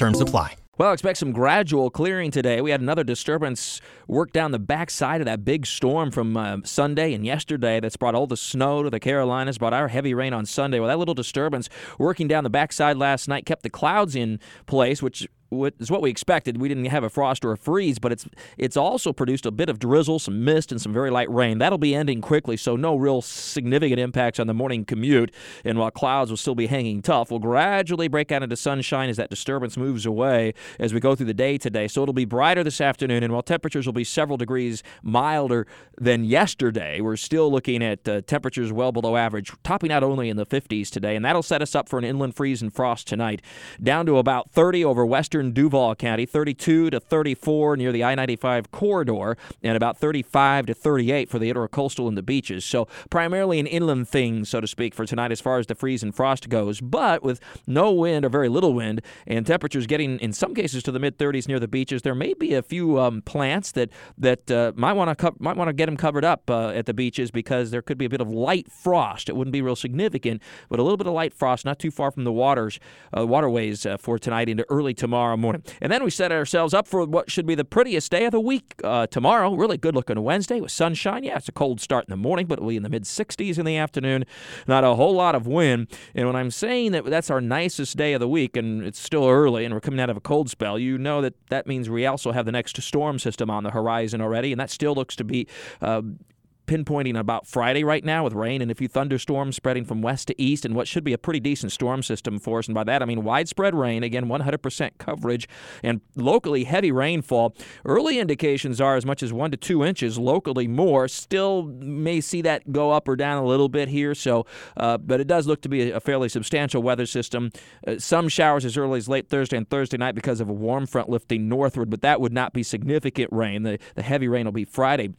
Terms apply. Well, expect some gradual clearing today. We had another disturbance work down the backside of that big storm from uh, Sunday and yesterday that's brought all the snow to the Carolinas, brought our heavy rain on Sunday. Well, that little disturbance working down the backside last night kept the clouds in place, which is what we expected. We didn't have a frost or a freeze, but it's it's also produced a bit of drizzle, some mist, and some very light rain. That'll be ending quickly, so no real significant impacts on the morning commute. And while clouds will still be hanging tough, we'll gradually break out into sunshine as that disturbance moves away as we go through the day today. So it'll be brighter this afternoon, and while temperatures will be several degrees milder than yesterday, we're still looking at uh, temperatures well below average, topping out only in the 50s today, and that'll set us up for an inland freeze and frost tonight, down to about 30 over western western Duval County, 32 to 34 near the I 95 corridor, and about 35 to 38 for the intercoastal and the beaches. So, primarily an inland thing, so to speak, for tonight as far as the freeze and frost goes, but with no wind or very little wind and temperatures getting, in some cases, to the mid 30s near the beaches, there may be a few um, plants that, that uh, might want to co- might want to get them covered up uh, at the beaches because there could be a bit of light frost. It wouldn't be real significant, but a little bit of light frost, not too far from the waters, uh, waterways uh, for tonight into early tomorrow tomorrow morning. And then we set ourselves up for what should be the prettiest day of the week uh, tomorrow. Really good looking Wednesday with sunshine. Yeah, it's a cold start in the morning, but it'll be in the mid 60s in the afternoon. Not a whole lot of wind. And when I'm saying that that's our nicest day of the week, and it's still early and we're coming out of a cold spell, you know that that means we also have the next storm system on the horizon already, and that still looks to be. Uh, pinpointing about Friday right now with rain and a few thunderstorms spreading from west to east and what should be a pretty decent storm system for us. And by that, I mean widespread rain, again, 100% coverage, and locally heavy rainfall. Early indications are as much as one to two inches, locally more. Still may see that go up or down a little bit here, so, uh, but it does look to be a fairly substantial weather system. Uh, some showers as early as late Thursday and Thursday night because of a warm front lifting northward, but that would not be significant rain. The, the heavy rain will be Friday.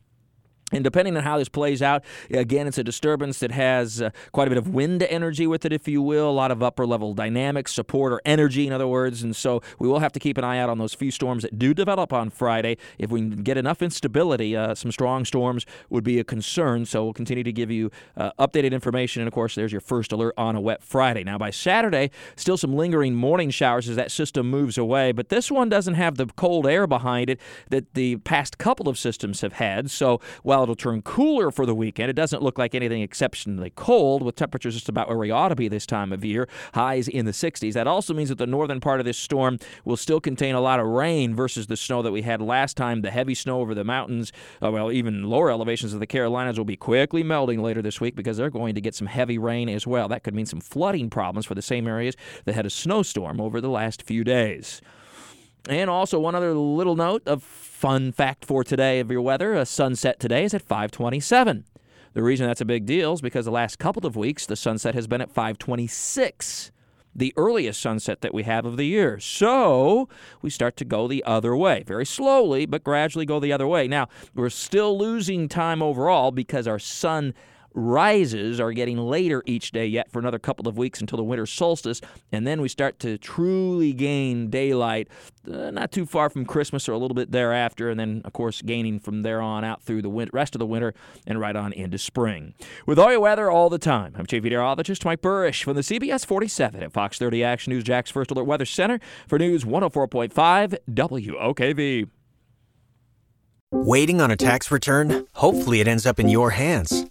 And depending on how this plays out, again, it's a disturbance that has uh, quite a bit of wind energy with it, if you will, a lot of upper level dynamics, support, or energy, in other words. And so we will have to keep an eye out on those few storms that do develop on Friday. If we get enough instability, uh, some strong storms would be a concern. So we'll continue to give you uh, updated information. And of course, there's your first alert on a wet Friday. Now, by Saturday, still some lingering morning showers as that system moves away. But this one doesn't have the cold air behind it that the past couple of systems have had. So while while it'll turn cooler for the weekend, it doesn't look like anything exceptionally cold, with temperatures just about where we ought to be this time of year, highs in the 60s. That also means that the northern part of this storm will still contain a lot of rain versus the snow that we had last time. The heavy snow over the mountains, uh, well, even lower elevations of the Carolinas will be quickly melting later this week because they're going to get some heavy rain as well. That could mean some flooding problems for the same areas that had a snowstorm over the last few days. And also one other little note of fun fact for today of your weather: a sunset today is at 527. The reason that's a big deal is because the last couple of weeks the sunset has been at 526 the earliest sunset that we have of the year. So we start to go the other way, very slowly, but gradually go the other way. Now, we're still losing time overall because our sun rises are getting later each day yet for another couple of weeks until the winter solstice, and then we start to truly gain daylight uh, not too far from Christmas or a little bit thereafter, and then, of course, gaining from there on out through the rest of the winter and right on into spring. With all your weather all the time, I'm Chief Meteorologist Mike Buresh from the CBS 47 at Fox 30 Action News Jax First Alert Weather Center for News 104.5 WOKV. Waiting on a tax return? Hopefully, it ends up in your hands